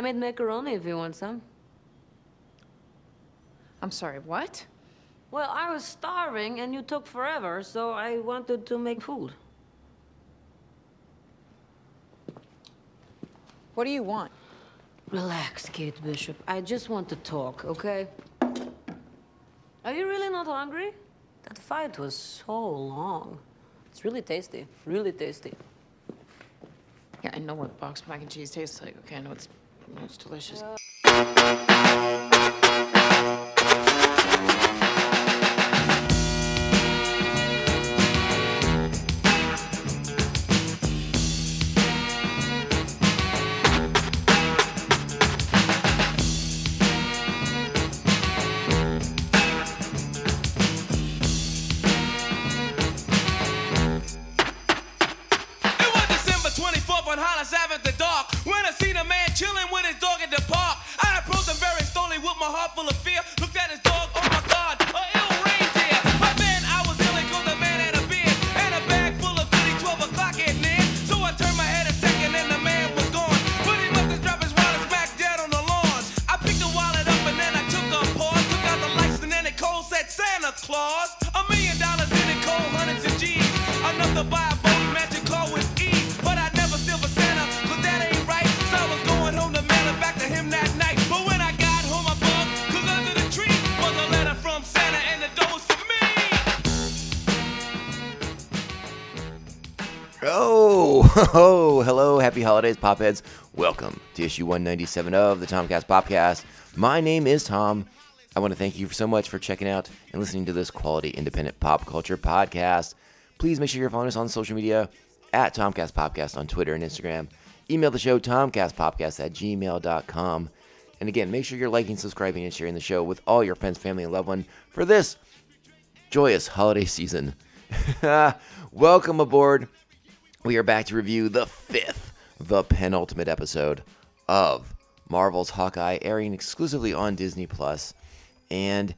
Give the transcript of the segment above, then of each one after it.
I made macaroni if you want some. I'm sorry, what? Well, I was starving and you took forever, so I wanted to make food. What do you want? Relax, Kate Bishop. I just want to talk, okay? Are you really not hungry? That fight was so long. It's really tasty, really tasty. Yeah, I know what boxed mac and cheese tastes like. Okay, I know it's, it's delicious. Full of holidays, Popheads. Welcome to issue 197 of the Tomcast Popcast. My name is Tom. I want to thank you so much for checking out and listening to this quality independent pop culture podcast. Please make sure you're following us on social media at Tomcast Popcast on Twitter and Instagram. Email the show tomcastpopcast at gmail.com. And again, make sure you're liking, subscribing, and sharing the show with all your friends, family, and loved one for this joyous holiday season. Welcome aboard. We are back to review the fifth, the penultimate episode of Marvel's Hawkeye, airing exclusively on Disney Plus. And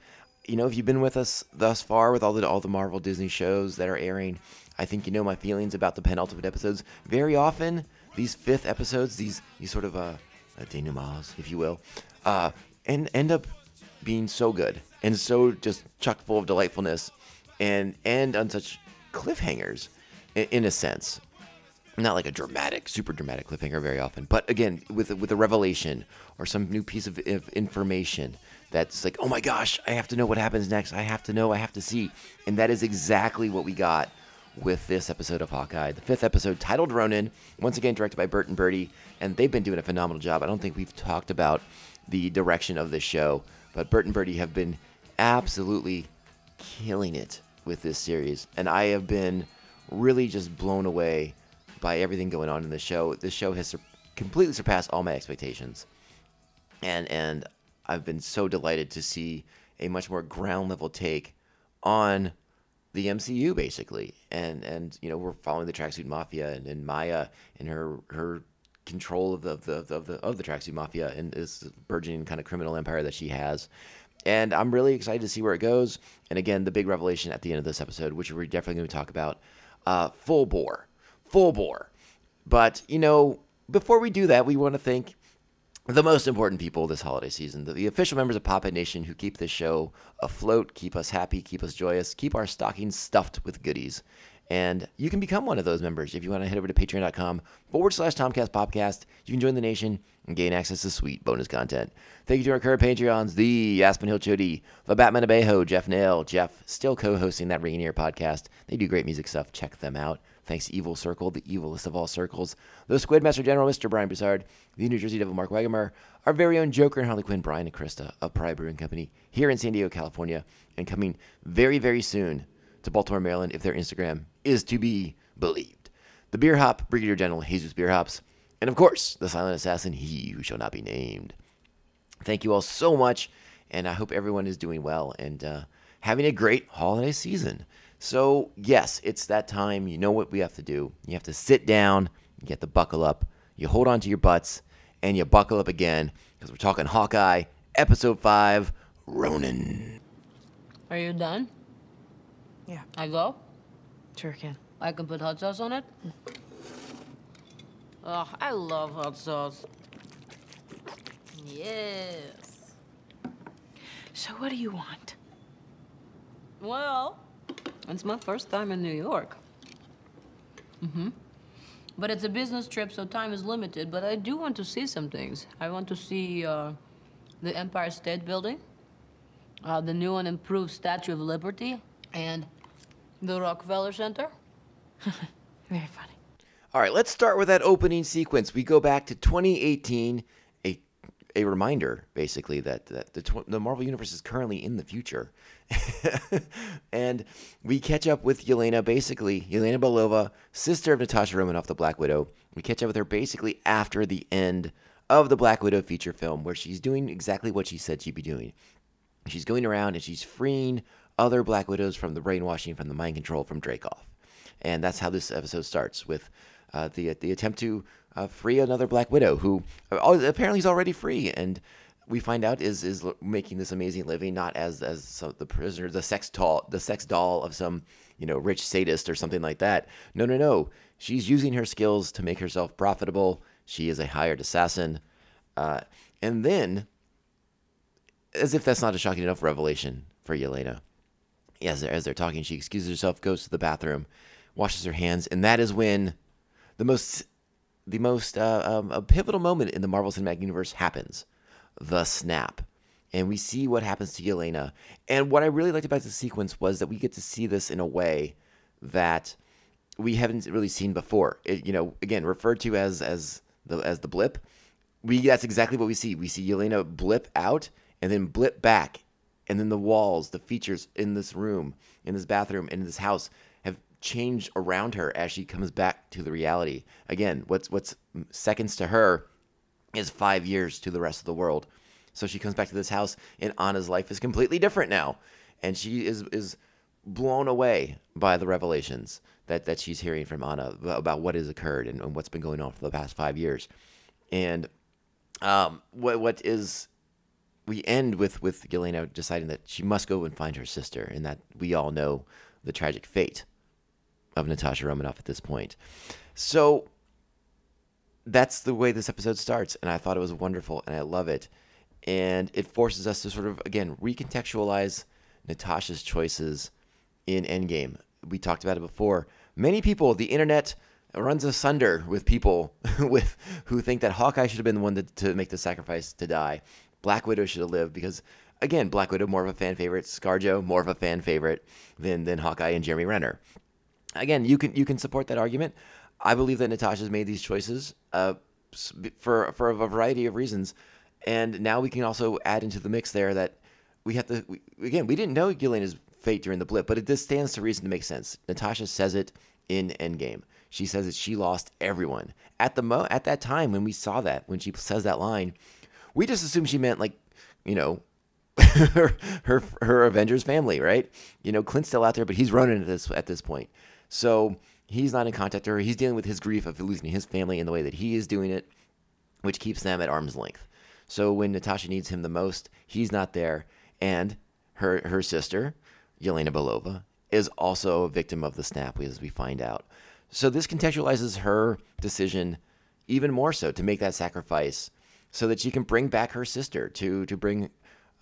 you know, if you've been with us thus far with all the all the Marvel Disney shows that are airing, I think you know my feelings about the penultimate episodes. Very often, these fifth episodes, these these sort of uh, denouements, if you will, uh, and end up being so good and so just chock full of delightfulness, and end on such cliffhangers, in, in a sense not like a dramatic, super dramatic cliffhanger very often, but again with with a revelation or some new piece of, information that's like, oh my gosh, I have to know what happens next. I have to know. I have to see, and that is exactly what we got with this episode of Hawkeye, the fifth episode titled Ronin, once again directed by Bert and Birdie, and they've been doing a phenomenal job. I don't think we've talked about the direction of this show, but Bert and Birdie have been absolutely killing it with this series, and I have been really just blown away by everything going on in the show. This show has sur- completely surpassed all my expectations, and and I've been so delighted to see a much more ground level take on the MCU basically, and and you know we're following the tracksuit mafia and, and Maya and her her control of the of the of the of the tracksuit mafia and this burgeoning kind of criminal empire that she has. And I'm really excited to see where it goes. And again, the big revelation at the end of this episode, which we're definitely going to talk about, uh, full bore, full bore. But you know, before we do that, we want to thank the most important people this holiday season, the, the official members of Pop Nation who keep this show afloat, keep us happy, keep us joyous, keep our stockings stuffed with goodies. And you can become one of those members if you want to head over to patreon.com forward slash Tomcast Popcast. You can join the nation and gain access to sweet bonus content. Thank you to our current Patreons, the Aspen Hill Chody, the Batman Abejo, Jeff Nail, Jeff, still co hosting that Ringing Ear podcast. They do great music stuff. Check them out. Thanks to Evil Circle, the evilest of all circles, the Squid Master General, Mr. Brian Broussard, the New Jersey Devil, Mark Wagemer, our very own Joker and Harley Quinn, Brian and Krista of Pry Brewing Company here in San Diego, California, and coming very, very soon to Baltimore, Maryland, if their Instagram is to be believed. The Beer Hop, Brigadier General Jesus Beer Hops, and of course, the Silent Assassin, he who shall not be named. Thank you all so much, and I hope everyone is doing well and uh, having a great holiday season. So, yes, it's that time. You know what we have to do. You have to sit down, you get the buckle up, you hold on to your butts, and you buckle up again because we're talking Hawkeye, Episode 5, Ronin. Are you done? Yeah, I go? sure can. I can put hot sauce on it? Oh, I love hot sauce. Yes. So what do you want? Well, it's my first time in New York. Mm-hmm. But it's a business trip, so time is limited. But I do want to see some things. I want to see uh, the Empire State Building, uh, the new and improved Statue of Liberty, and the Rockefeller Center. Very funny. All right, let's start with that opening sequence. We go back to 2018, a reminder basically that, that the tw- the Marvel universe is currently in the future, and we catch up with Yelena, basically Yelena Belova, sister of Natasha Romanoff, the Black Widow. We catch up with her basically after the end of the Black Widow feature film, where she's doing exactly what she said she'd be doing. She's going around and she's freeing other Black Widows from the brainwashing, from the mind control from Dreykov. And that's how this episode starts with uh, the the attempt to uh, free another Black Widow who uh, apparently is already free, and we find out is is making this amazing living not as as the prisoner, the sex doll, the sex doll of some you know rich sadist or something like that. No, no, no. She's using her skills to make herself profitable. She is a hired assassin, uh, and then, as if that's not a shocking enough revelation for Yelena, as they're, as they're talking, she excuses herself, goes to the bathroom, washes her hands, and that is when the most the most uh, um, a pivotal moment in the Marvel Cinematic Universe happens, the snap, and we see what happens to Yelena. And what I really liked about the sequence was that we get to see this in a way that we haven't really seen before. It, you know, again referred to as as the as the blip. We that's exactly what we see. We see Yelena blip out and then blip back, and then the walls, the features in this room, in this bathroom, in this house have changed around her as she comes back to the reality. Again, what's what's seconds to her is five years to the rest of the world. So she comes back to this house, and Anna's life is completely different now, and she is is blown away by the revelations that that she's hearing from Anna about what has occurred and, and what's been going on for the past five years, and um, what what is we end with with Yelena deciding that she must go and find her sister, and that we all know the tragic fate of Natasha Romanoff at this point. So that's the way this episode starts, and I thought it was wonderful, and I love it. And it forces us to sort of again recontextualize Natasha's choices in Endgame. We talked about it before. Many people, the internet runs asunder with people with who think that Hawkeye should have been the one to, to make the sacrifice to die. Black Widow should have lived because again, Black Widow more of a fan favorite, ScarJo more of a fan favorite than than Hawkeye and Jeremy Renner again, you can you can support that argument. I believe that Natasha's made these choices uh, for for a variety of reasons, and now we can also add into the mix there that we have to we, again we didn't know Yelena's fate during the blip, but it just stands to reason to make sense. Natasha says it in Endgame. She says that she lost everyone at the mo at that time when we saw that when she says that line, we just assumed she meant like you know her, her her Avengers family, right? You know, Clint's still out there, but he's running at this at this point. So he's not in contact with her. He's dealing with his grief of losing his family in the way that he is doing it, which keeps them at arm's length. So when Natasha needs him the most, he's not there, and her her sister, Yelena Belova, is also a victim of the snap, as we find out. So this contextualizes her decision even more so to make that sacrifice, so that she can bring back her sister to to bring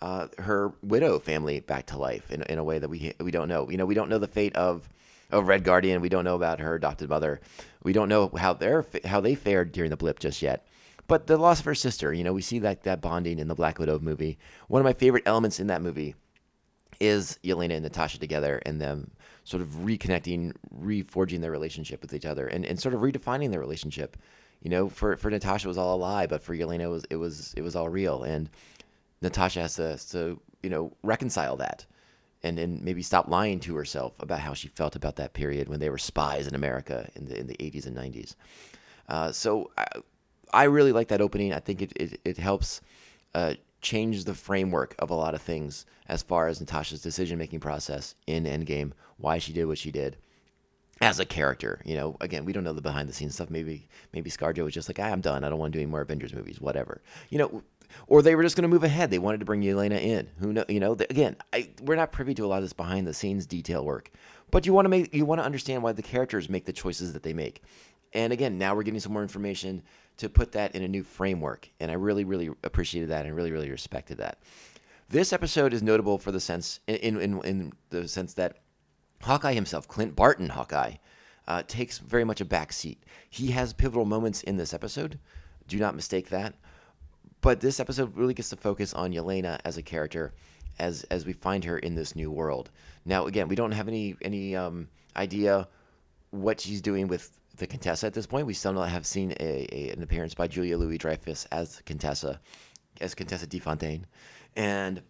uh, her widow family back to life in, in a way that we we don't know. You know, we don't know the fate of of Red Guardian. We don't know about her adopted mother. We don't know how they how they fared during the blip just yet. But the loss of her sister, you know, we see that that bonding in the Black Widow movie. One of my favorite elements in that movie is Yelena and Natasha together and them sort of reconnecting, reforging their relationship with each other and, and sort of redefining their relationship. You know, for, for Natasha it was all a lie, but for Yelena it was it was it was all real. And Natasha has to, to you know, reconcile that and and maybe stop lying to herself about how she felt about that period when they were spies in America in the in the 80s and 90s. Uh, so I, I really like that opening. I think it it, it helps uh, change the framework of a lot of things as far as Natasha's decision making process in Endgame, why she did what she did. As a character, you know, again, we don't know the behind the scenes stuff. Maybe, maybe ScarJo was just like, ah, I'm done. I don't want to do any more Avengers movies, whatever. You know, or they were just going to move ahead. They wanted to bring Yelena in. Who know? You know, the, again, I, we're not privy to a lot of this behind the scenes detail work, but you want to make you want to understand why the characters make the choices that they make. And again, now we're getting some more information to put that in a new framework. And I really, really appreciated that and really, really respected that. This episode is notable for the sense, in, in, in the sense that Hawkeye himself, Clint Barton Hawkeye, uh, takes very much a back seat. He has pivotal moments in this episode. Do not mistake that. But this episode really gets to focus on Yelena as a character, as as we find her in this new world. Now, again, we don't have any any um, idea what she's doing with the Contessa at this point. We still not have seen a, a an appearance by Julia Louis Dreyfus as Contessa, as Contessa De Fontaine, and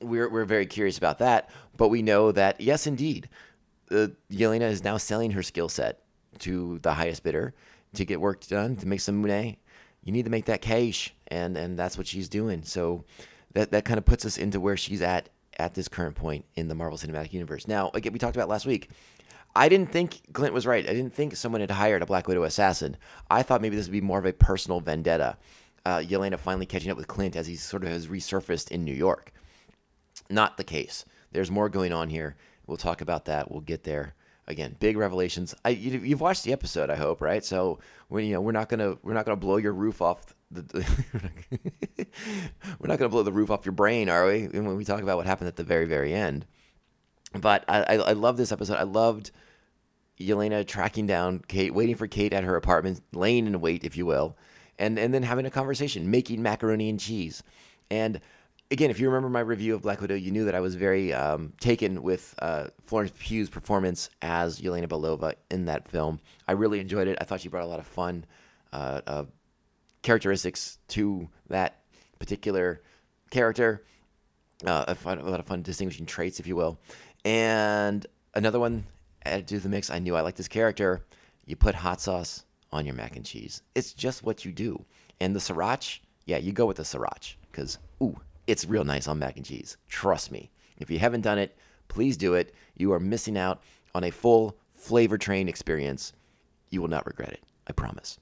we're we're very curious about that. But we know that yes, indeed, uh, Yelena is now selling her skill set to the highest bidder to get work done to make some money. You need to make that cash, and and that's what she's doing. So that that kind of puts us into where she's at at this current point in the Marvel Cinematic Universe. Now, again, we talked about last week. I didn't think Clint was right. I didn't think someone had hired a Black Widow assassin. I thought maybe this would be more of a personal vendetta. Uh, Yelena finally catching up with Clint as he sort of has resurfaced in New York. Not the case. There's more going on here. We'll talk about that. We'll get there. Again, big revelations. I, you, you've watched the episode, I hope, right? So we, you know, we're not gonna we're not gonna blow your roof off. The, we're not gonna blow the roof off your brain, are we? When we talk about what happened at the very very end. But I, I, I love this episode. I loved Yelena tracking down Kate, waiting for Kate at her apartment, laying in wait, if you will, and and then having a conversation, making macaroni and cheese. And again, if you remember my review of Black Widow, you knew that I was very um, taken with uh, Florence Pugh's performance as Yelena Belova in that film. I really enjoyed it. I thought she brought a lot of fun uh, uh, characteristics to that particular character. Uh, a, fun, a lot of fun distinguishing traits, if you will. And another one added to the mix. I knew I liked this character. You put hot sauce on your mac and cheese. It's just what you do. And the sriracha, yeah, you go with the sriracha because ooh, it's real nice on mac and cheese. Trust me. If you haven't done it, please do it. You are missing out on a full flavor train experience. You will not regret it. I promise.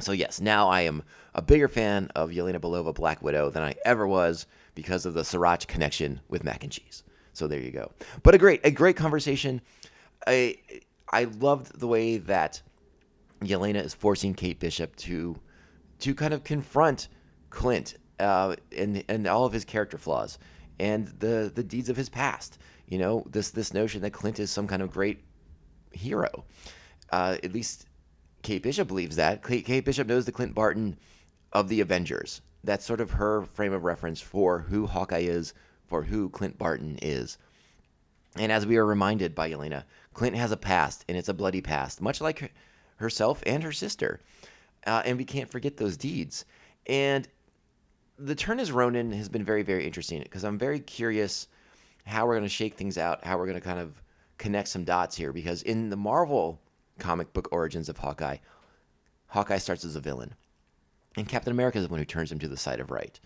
So yes, now I am a bigger fan of Yelena Belova Black Widow than I ever was because of the sriracha connection with mac and cheese. So there you go. But a great a great conversation. I I loved the way that Yelena is forcing Kate Bishop to to kind of confront Clint uh, and and all of his character flaws and the the deeds of his past. You know, this this notion that Clint is some kind of great hero. Uh, at least Kate Bishop believes that. Kate, Kate Bishop knows the Clint Barton of the Avengers. That's sort of her frame of reference for who Hawkeye is, for who Clint Barton is. And as we are reminded by Yelena, Clint has a past, and it's a bloody past, much like herself and her sister. Uh, and we can't forget those deeds. And the turn as Ronin has been very, very interesting because I'm very curious how we're going to shake things out, how we're going to kind of connect some dots here. Because in the Marvel comic book origins of Hawkeye, Hawkeye starts as a villain, and Captain America is the one who turns him to the side of right.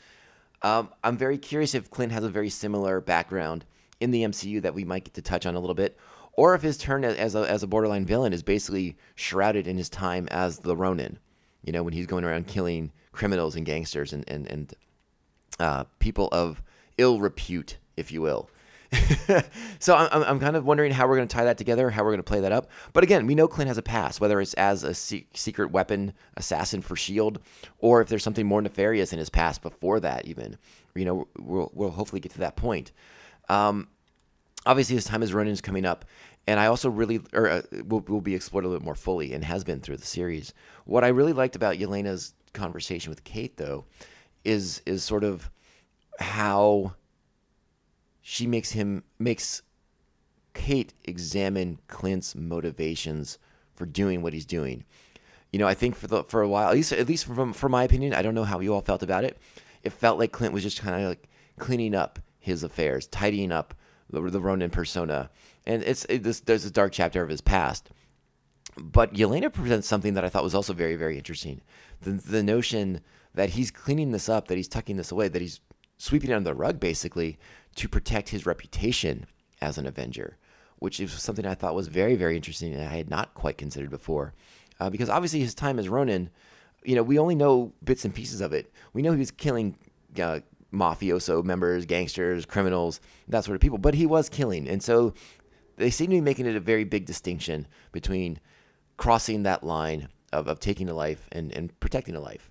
Um, I'm very curious if Clint has a very similar background in the MCU that we might get to touch on a little bit, or if his turn as a, as a borderline villain is basically shrouded in his time as the Ronin. You know, when he's going around killing criminals and gangsters and and and uh, people of ill repute, if you will. so I'm, I'm kind of wondering how we're going to tie that together, how we're going to play that up. But again, we know Clint has a past, whether it's as a secret weapon assassin for Shield, or if there's something more nefarious in his past before that. Even, you know, we'll, we'll hopefully get to that point. Um, obviously, his time as Ronin is coming up, and I also really, or uh, will, will be explored a little bit more fully, and has been through the series. What I really liked about Yelena's conversation with Kate, though, is is sort of how she makes him makes Kate examine Clint's motivations for doing what he's doing. You know, I think for the for a while, at least at least from from my opinion, I don't know how you all felt about it. It felt like Clint was just kind of like cleaning up his affairs, tidying up the, the Ronin persona, and it's it, this, there's a dark chapter of his past. But Yelena presents something that I thought was also very very interesting. The the notion that he's cleaning this up, that he's tucking this away, that he's sweeping it under the rug basically to protect his reputation as an Avenger, which is something I thought was very, very interesting and I had not quite considered before. Uh, because obviously his time as Ronin, you know, we only know bits and pieces of it. We know he was killing uh, mafioso members, gangsters, criminals, that sort of people, but he was killing. And so they seem to be making it a very big distinction between crossing that line of, of taking a life and, and protecting a life.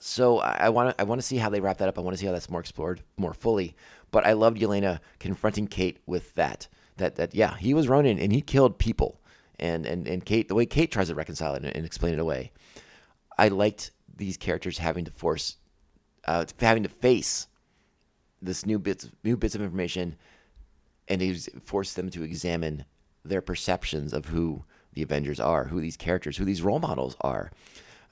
So I want to I want to see how they wrap that up. I want to see how that's more explored more fully. But I loved Yelena confronting Kate with that. That that yeah, he was Ronin and he killed people. And and and Kate the way Kate tries to reconcile it and, and explain it away. I liked these characters having to force uh, having to face this new bits new bits of information and he's forced them to examine their perceptions of who the Avengers are, who these characters, who these role models are.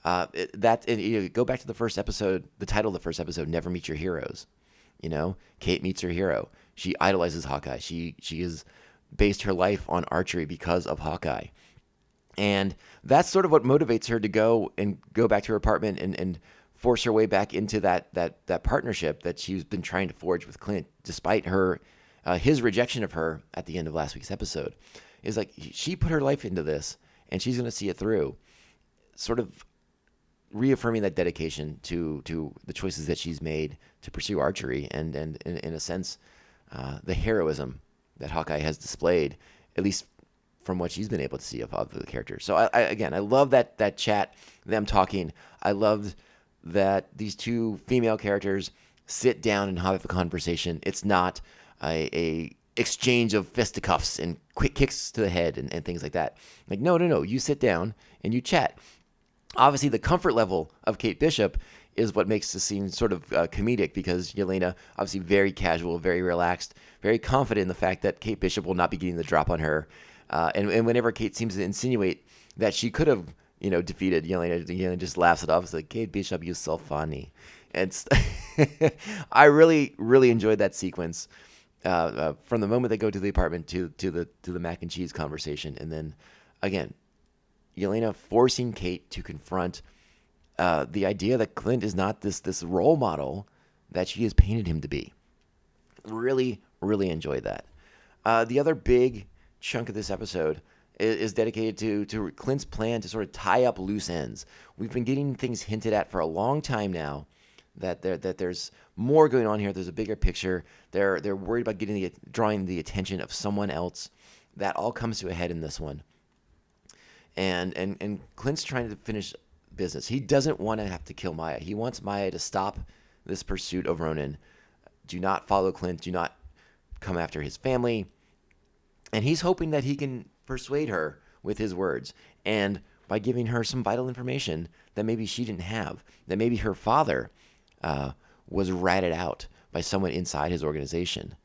Uh, it- that and, you know, go back to the first episode, the title of the first episode, "Never Meet Your Heroes." You know, Kate meets her hero. She idolizes Hawkeye. She she has based her life on archery because of Hawkeye, and that's sort of what motivates her to go and go back to her apartment and, and force her way back into that that that partnership that she's been trying to forge with Clint, despite her uh, his rejection of her at the end of last week's episode. Is like she put her life into this, and she's going to see it through. Sort of reaffirming that dedication to to the choices that she's made to pursue archery and and in, a sense uh, the heroism that Hawkeye has displayed at least from what she's been able to see of, of the character. So I, I again I love that that chat them talking. I loved that these two female characters sit down and have a conversation. It's not a, a exchange of fisticuffs and quick kicks to the head and, and things like that. Like no no no you sit down and you chat obviously the comfort level of Kate Bishop is what makes the scene sort of uh, comedic because Yelena obviously very casual, very relaxed, very confident in the fact that Kate Bishop will not be getting the drop on her. Uh, and, and whenever Kate seems to insinuate that she could have, you know, defeated Yelena, Yelena just laughs it off. It's like, Kate Bishop, you're so funny. And I really, really enjoyed that sequence. Uh, uh, from the moment they go to the apartment to to the to the mac and cheese conversation, and then again, Yelena forcing Kate to confront uh, the idea that Clint is not this this role model that she has painted him to be. Really, really enjoyed that. Uh, the other big chunk of this episode is, is dedicated to to Clint's plan to sort of tie up loose ends. We've been getting things hinted at for a long time now that there that there's more going on here. There's a bigger picture. They're they're worried about getting the drawing the attention of someone else. That all comes to a head in this one and and and Clint's trying to finish business. He doesn't want to have to kill Maya. He wants Maya to stop this pursuit of Ronin. Do not follow Clint. Do not come after his family. And he's hoping that he can persuade her with his words and by giving her some vital information that maybe she didn't have. That maybe her father uh, was ratted out by someone inside his organization.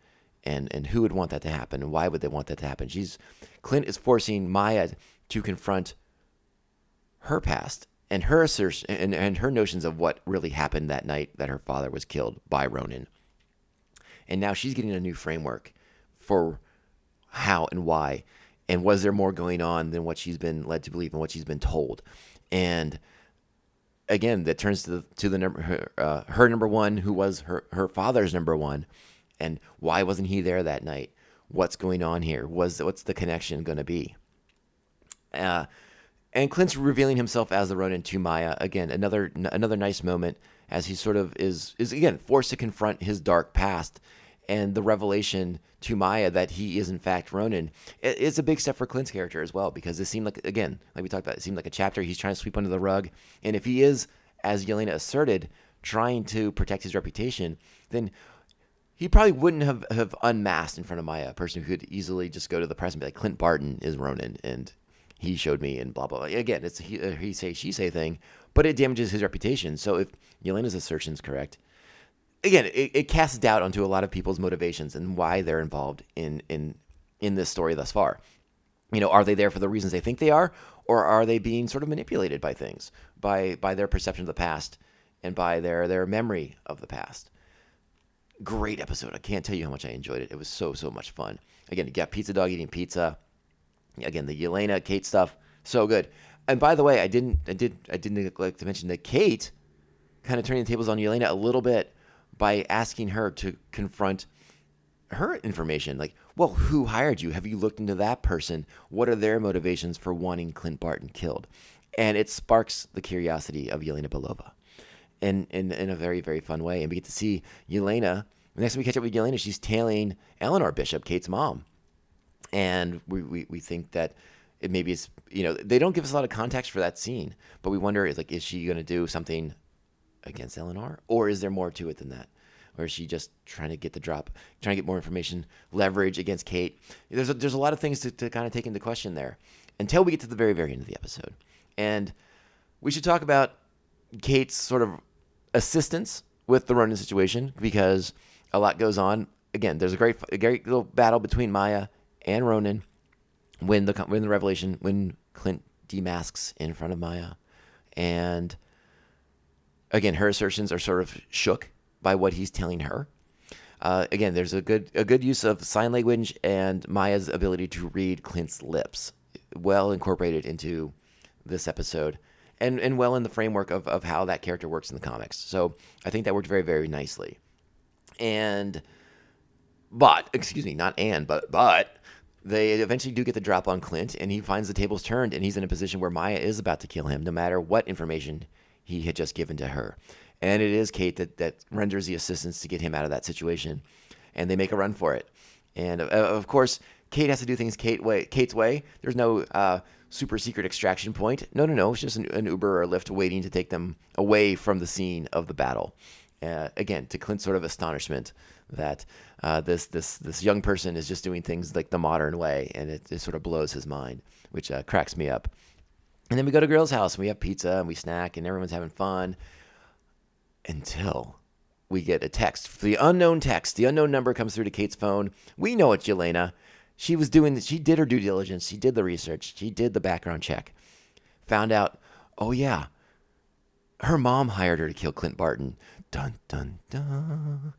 And, and who would want that to happen and why would they want that to happen? She's Clint is forcing Maya to confront her past and her assertion and, and her notions of what really happened that night that her father was killed by Ronin. And now she's getting a new framework for how and why and was there more going on than what she's been led to believe and what she's been told. And again, that turns to the to the number her, uh, her number one, who was her her father's number one, and why wasn't he there that night? What's going on here? Was what's the connection going to be? Uh, and Clint's revealing himself as the Ronin to Maya again. Another n- another nice moment as he sort of is is again forced to confront his dark past and the revelation to Maya that he is in fact Ronin. It, it's a big step for Clint's character as well because it seemed like again like we talked about it seemed like a chapter he's trying to sweep under the rug. And if he is, as Yelena asserted, trying to protect his reputation, then he probably wouldn't have, have unmasked in front of Maya, a person who could easily just go to the press and be like, Clint Barton is Ronin, and he showed me, and blah, blah, blah. Again, it's a he, a he say, she say thing, but it damages his reputation. So if Yelena's assertion is correct, again, it, it casts doubt onto a lot of people's motivations and why they're involved in, in, in this story thus far. You know, are they there for the reasons they think they are, or are they being sort of manipulated by things, by, by their perception of the past and by their, their memory of the past? great episode. I can't tell you how much I enjoyed it. It was so so much fun. Again, you got Pizza Dog eating pizza. Again, the Yelena Kate stuff, so good. And by the way, I didn't I did I didn't neglect to mention that Kate kind of turning the tables on Yelena a little bit by asking her to confront her information. Like, well, who hired you? Have you looked into that person? What are their motivations for wanting Clint Barton killed? And it sparks the curiosity of Yelena Belova in, in, in a very, very fun way. And we get to see Yelena. The Next time we catch up with Yelena, she's tailing Eleanor Bishop, Kate's mom. And we, we, we think that it maybe it's you know they don't give us a lot of context for that scene, but we wonder like is she going to do something against Eleanor, or is there more to it than that? Or is she just trying to get the drop, trying to get more information, leverage against Kate? There's a, there's a lot of things to, to kind of take into question there until we get to the very, very end of the episode. And we should talk about Kate's sort of assistance with the Ronin situation because a lot goes on. Again, there's a great, a great little battle between Maya and Ronin when the when the revelation when Clint demasks in front of Maya, and again, her assertions are sort of shook by what he's telling her. Uh, again, there's a good a good use of sign language and Maya's ability to read Clint's lips, well incorporated into this episode, and and well in the framework of of how that character works in the comics. So I think that worked very very nicely. And but excuse me, not and but but they eventually do get the drop on Clint, and he finds the tables turned, and he's in a position where Maya is about to kill him, no matter what information he had just given to her. And it is Kate that, that renders the assistance to get him out of that situation. And they make a run for it. And uh, of course, Kate has to do things Kate way, Kate's way. There's no uh, super secret extraction point. No, no, no. It's just an, an, Uber or Lyft waiting to take them away from the scene of the battle. Uh, again, to Clint's sort of astonishment that uh, this this this young person is just doing things like the modern way, and it, it sort of blows his mind, which uh, cracks me up. And then we go to Grills' house and we have pizza and we snack and everyone's having fun until we get a text. The unknown text, the unknown number comes through to Kate's phone. We know it's Yelena. She was doing, she did her due diligence. She did the research. She did the background check. Found out, oh yeah, her mom hired her to kill Clint Barton. Dun, dun, dun.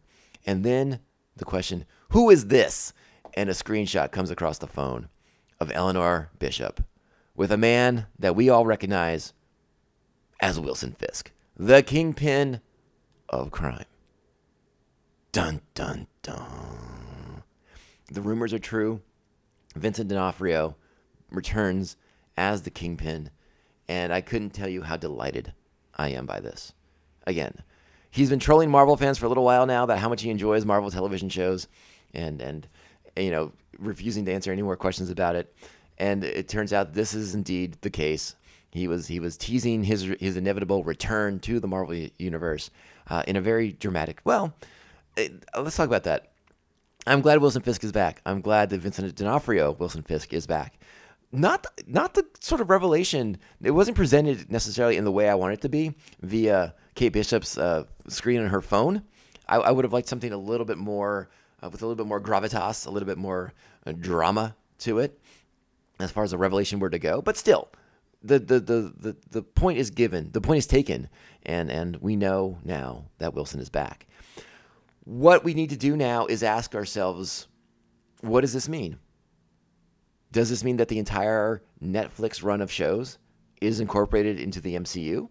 And then the question, who is this? And a screenshot comes across the phone of Eleanor Bishop with a man that we all recognize as Wilson Fisk, the kingpin of crime. Dun, dun, dun. The rumors are true. Vincent D'Onofrio returns as the kingpin, and I couldn't tell you how delighted I am by this. Again, he's been trolling Marvel fans for a little while now about how much he enjoys Marvel television shows, and and you know refusing to answer any more questions about it and it turns out this is indeed the case. He was he was teasing his his inevitable return to the Marvel universe uh, in a very dramatic. Well, it, let's talk about that. I'm glad Wilson Fisk is back. I'm glad that Vincent D'Onofrio Wilson Fisk is back. Not not the sort of revelation. It wasn't presented necessarily in the way I want it to be via Kate Bishop's uh, screen on her phone. I, I, would have liked something a little bit more uh, with a little bit more gravitas, a little bit more uh, drama to it as far as the revelation were to go. But still, the, the, the, the, the point is given, the point is taken, and, and we know now that Wilson is back. What we need to do now is ask ourselves what does this mean? Does this mean that the entire Netflix run of shows is incorporated into the MCU?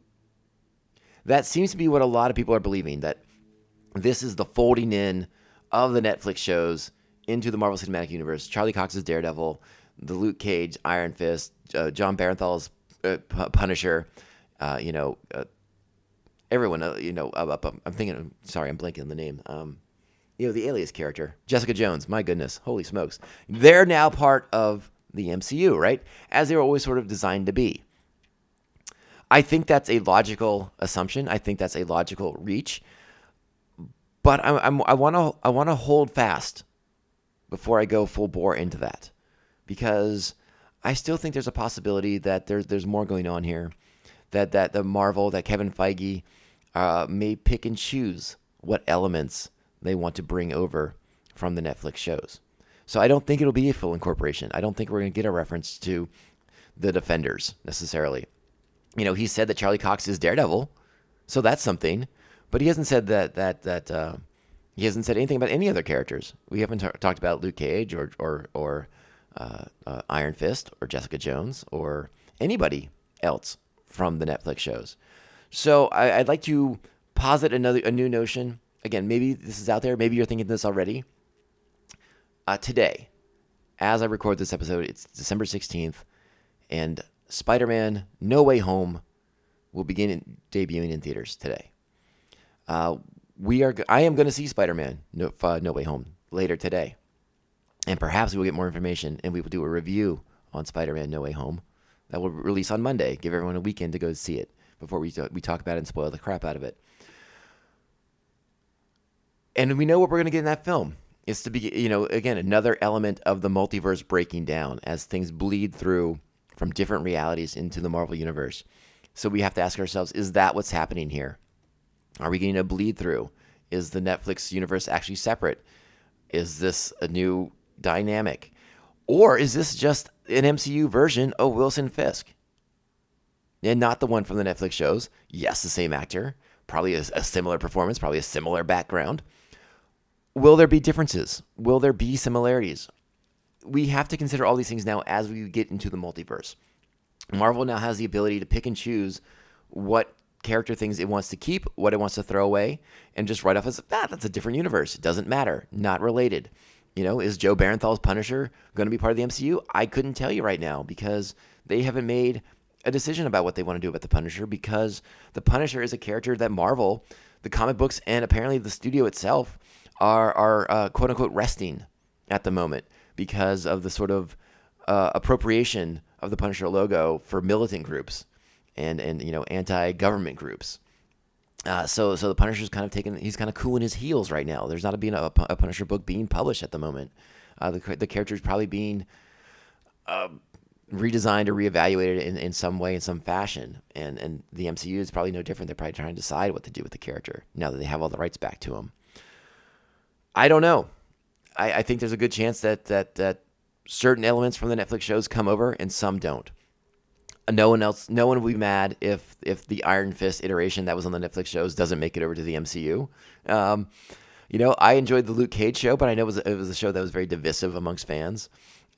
That seems to be what a lot of people are believing that this is the folding in of the Netflix shows into the Marvel Cinematic Universe. Charlie Cox's Daredevil, the Luke Cage, Iron Fist, uh, Jon Bernthal's uh, Punisher, uh, you know, uh, everyone, uh, you know, I'm thinking, sorry, I'm blanking the name. Um, you know, the Alias character, Jessica Jones. My goodness, holy smokes, they're now part of the MCU, right? As they were always sort of designed to be. I think that's a logical assumption. I think that's a logical reach. But I'm, I'm, I want to I want to hold fast before I go full bore into that because I still think there's a possibility that there's there's more going on here. That that the Marvel, that Kevin Feige uh, may pick and choose what elements they want to bring over from the Netflix shows. So I don't think it'll be a full incorporation. I don't think we're going to get a reference to the Defenders necessarily. You know, he said that Charlie Cox is Daredevil, so that's something. But he hasn't said that that that uh, he hasn't said anything about any other characters. We haven't t- talked about Luke Cage or or or uh, uh, Iron Fist or Jessica Jones or anybody else from the Netflix shows. So I, would like to posit another a new notion. Again, maybe this is out there. Maybe you're thinking this already. Uh, today, as I record this episode, it's December 16th, and Spider-Man: No Way Home will begin in, debuting in theaters today. Uh, we are. I am going to see Spider-Man: no, uh, no Way Home later today and perhaps we will get more information and we will do a review on Spider-Man: No Way Home. That will release on Monday. Give everyone a weekend to go see it before we we talk about it and spoil the crap out of it. And we know what we're going to get in that film. It's to be, you know, again, another element of the multiverse breaking down as things bleed through from different realities into the Marvel Universe. So we have to ask ourselves is that what's happening here? Are we getting a bleed through? Is the Netflix universe actually separate? Is this a new dynamic? Or is this just an MCU version of Wilson Fisk? And not the one from the Netflix shows. Yes, the same actor, probably a, a similar performance, probably a similar background. Will there be differences? Will there be similarities? We have to consider all these things now as we get into the multiverse. Marvel now has the ability to pick and choose what character things it wants to keep, what it wants to throw away, and just write off as ah, that's a different universe. It doesn't matter. Not related. You know, is Joe Bernthal's Punisher going to be part of the MCU? I couldn't tell you right now because they haven't made a decision about what they want to do about the Punisher because the Punisher is a character that Marvel, the comic books, and apparently the studio itself are are uh, quote unquote resting at the moment because of the sort of uh, appropriation of the Punisher logo for militant groups and and you know anti-government groups. Uh, so so the Punisher's kind of taking he's kind of cooling his heels right now. There's not a, being a, a Punisher book being published at the moment. Uh, the the character is probably being uh, redesigned or reevaluated in, in some way in some fashion, and and the MCU is probably no different. They're probably trying to decide what to do with the character now that they have all the rights back to him. I don't know. I, I think there's a good chance that that that certain elements from the Netflix shows come over and some don't. No one else, no one will be mad if if the Iron Fist iteration that was on the Netflix shows doesn't make it over to the MCU. Um, you know, I enjoyed the Luke Cage show, but I know it was, it was a show that was very divisive amongst fans.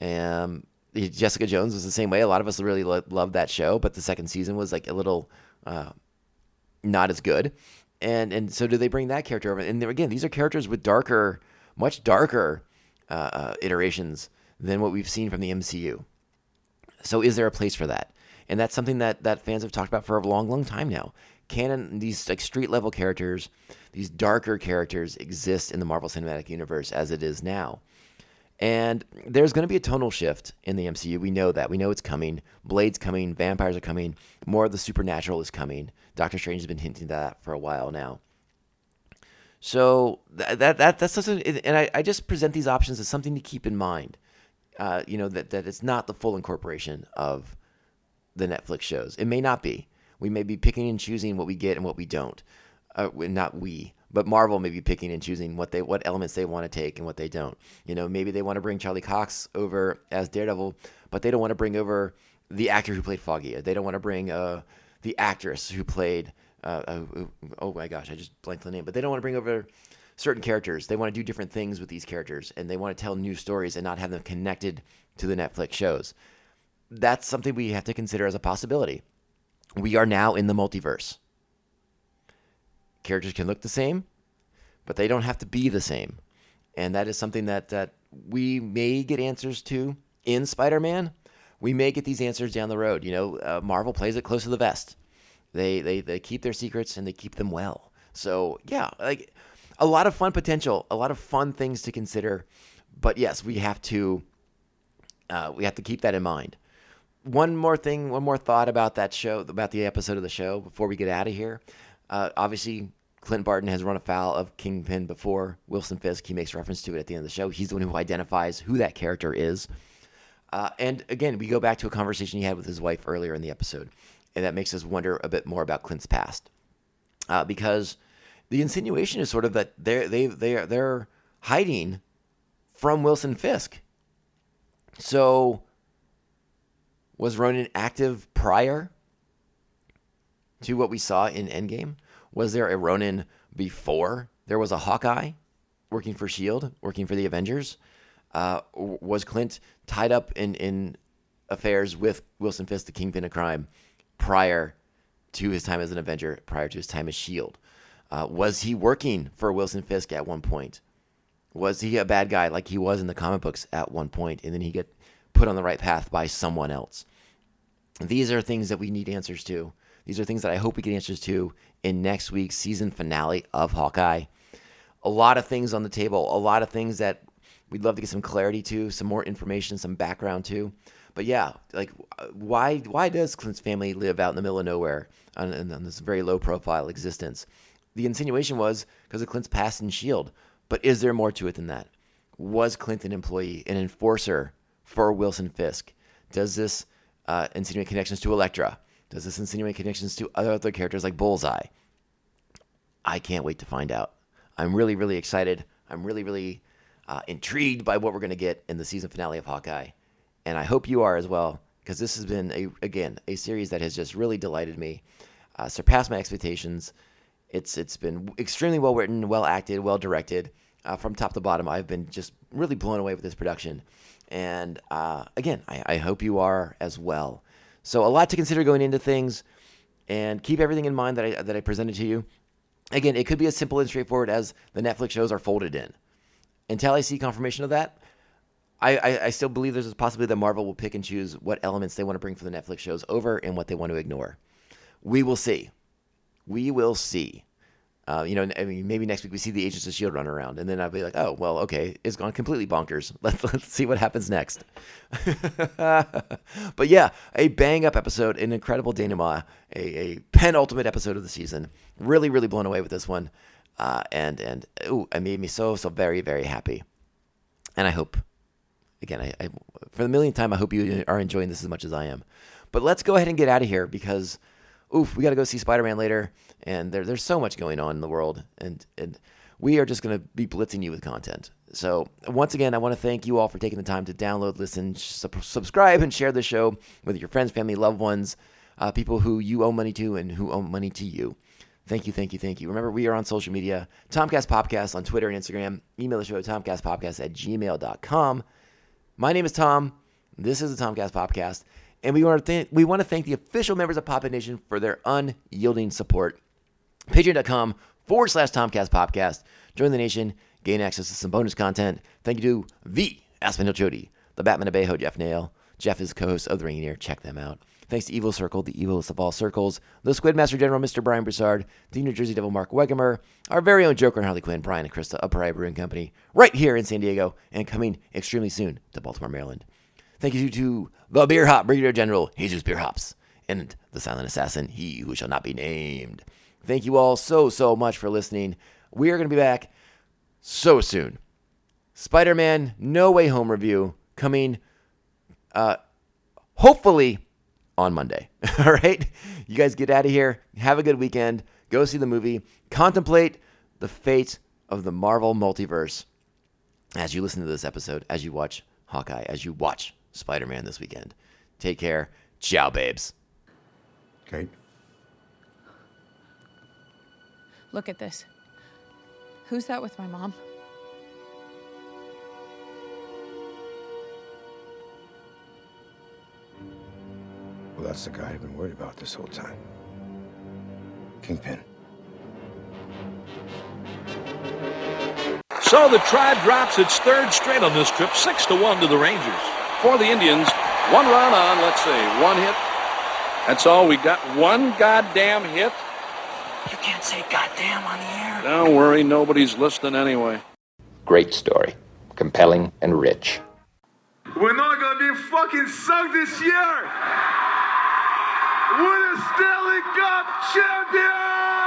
Um, Jessica Jones was the same way. A lot of us really lo- loved that show, but the second season was like a little uh, not as good. And and so do they bring that character over? And again, these are characters with darker, much darker uh, uh, iterations than what we've seen from the MCU. So is there a place for that? And that's something that that fans have talked about for a long, long time now. Canon, these like street level characters, these darker characters exist in the Marvel Cinematic Universe as it is now. And there's going to be a tonal shift in the MCU. We know that. We know it's coming. Blade's coming. Vampires are coming. More of the supernatural is coming. Doctor Strange has been hinting at that for a while now. So that that, that that's something, and I, I just present these options as something to keep in mind. Uh, you know that that it's not the full incorporation of the Netflix shows. It may not be. We may be picking and choosing what we get and what we don't. Uh, not we, but Marvel may be picking and choosing what they what elements they want to take and what they don't. You know, maybe they want to bring Charlie Cox over as Daredevil, but they don't want to bring over the actor who played Foggy. They don't want to bring uh, the actress who played. Uh, uh, oh my gosh, I just blanked the name. But they don't want to bring over certain characters. They want to do different things with these characters, and they want to tell new stories and not have them connected to the Netflix shows. That's something we have to consider as a possibility. We are now in the multiverse. Characters can look the same, but they don't have to be the same. And that is something that, that we may get answers to in Spider Man. We may get these answers down the road. You know, uh, Marvel plays it close to the vest. They, they, they keep their secrets and they keep them well. So, yeah, like a lot of fun potential, a lot of fun things to consider. But yes, we have to uh, we have to keep that in mind. One more thing, one more thought about that show, about the episode of the show before we get out of here. Uh, obviously, Clint Barton has run afoul of Kingpin before. Wilson Fisk, he makes reference to it at the end of the show. He's the one who identifies who that character is. Uh, and again, we go back to a conversation he had with his wife earlier in the episode, and that makes us wonder a bit more about Clint's past, uh, because the insinuation is sort of that they're they they are they're hiding from Wilson Fisk. So was Ronin active prior to what we saw in Endgame? Was there a Ronin before there was a Hawkeye working for Shield, working for the Avengers? Uh, was Clint tied up in in affairs with Wilson Fisk, the kingpin of crime, prior to his time as an Avenger, prior to his time as Shield? Uh, was he working for Wilson Fisk at one point? Was he a bad guy like he was in the comic books at one point, and then he get put on the right path by someone else? These are things that we need answers to. These are things that I hope we get answers to in next week's season finale of Hawkeye. A lot of things on the table, a lot of things that we'd love to get some clarity to, some more information, some background to. But yeah, like why why does Clint's family live out in the middle of nowhere on, on this very low profile existence? The insinuation was because of Clint's past in Shield. But is there more to it than that? Was Clint an employee, an enforcer for Wilson Fisk? Does this uh, insinuate connections to Elektra? Does this insinuate connections to other other characters like Bullseye? I can't wait to find out. I'm really, really excited. I'm really, really uh, intrigued by what we're going to get in the season finale of Hawkeye. And I hope you are as well, because this has been, a, again, a series that has just really delighted me, uh, surpassed my expectations. It's It's been extremely well written, well acted, well directed. Uh, from top to bottom, I've been just really blown away with this production. And uh, again, I, I hope you are as well. So, a lot to consider going into things, and keep everything in mind that I, that I presented to you. Again, it could be as simple and straightforward as the Netflix shows are folded in. Until I see confirmation of that, I, I, I still believe there's a possibility that Marvel will pick and choose what elements they want to bring for the Netflix shows over and what they want to ignore. We will see. We will see. Uh, you know, I mean, maybe next week we see the Agents of Shield run around, and then I'll be like, "Oh, well, okay, it's gone completely bonkers. Let's let's see what happens next." but yeah, a bang up episode, an incredible denouement, a, a penultimate episode of the season. Really, really blown away with this one, uh, and and ooh, it made me so so very very happy. And I hope, again, I, I for the millionth time, I hope you are enjoying this as much as I am. But let's go ahead and get out of here because oof, we got to go see Spider Man later, and there, there's so much going on in the world, and and we are just going to be blitzing you with content. So once again, I want to thank you all for taking the time to download, listen, sub- subscribe, and share the show with your friends, family, loved ones, uh, people who you owe money to and who owe money to you. Thank you, thank you, thank you. Remember, we are on social media, Tomcast Podcast on Twitter and Instagram. Email the show, tomcastpodcast at gmail.com. My name is Tom. This is the Tomcast Podcast. And we want to thank we want to thank the official members of Pop Nation for their unyielding support. Patreon.com forward slash Tomcast Podcast. Join the nation, gain access to some bonus content. Thank you to the Aspen Hill Chody, the Batman of Abejo, Jeff Nail. Jeff is co-host of The Ringing Ear. Check them out. Thanks to Evil Circle, the evilest of all circles, the Squid Master General, Mr. Brian Broussard, the New Jersey Devil, Mark Wegemer, our very own Joker and Harley Quinn, Brian and Krista of Pariah Brewing Company, right here in San Diego, and coming extremely soon to Baltimore, Maryland. Thank you to the Beer Hop Brigadier General, Jesus Beer Hops, and the Silent Assassin, he who shall not be named. Thank you all so, so much for listening. We are going to be back so soon. Spider Man No Way Home review coming uh, hopefully on Monday. all right? You guys get out of here. Have a good weekend. Go see the movie. Contemplate the fate of the Marvel multiverse as you listen to this episode, as you watch Hawkeye, as you watch Spider Man this weekend. Take care. Ciao, babes. Kate? Look at this. Who's that with my mom? Well, that's the guy I've been worried about this whole time. Kingpin. So the Tribe drops its third straight on this trip, six to one to the Rangers. For the Indians, one run on, let's see, one hit. That's all. We got one goddamn hit. You can't say goddamn on the air. Don't worry, nobody's listening anyway. Great story. Compelling and rich. We're not gonna be fucking sucked this year. We're the Stanley Cup champions.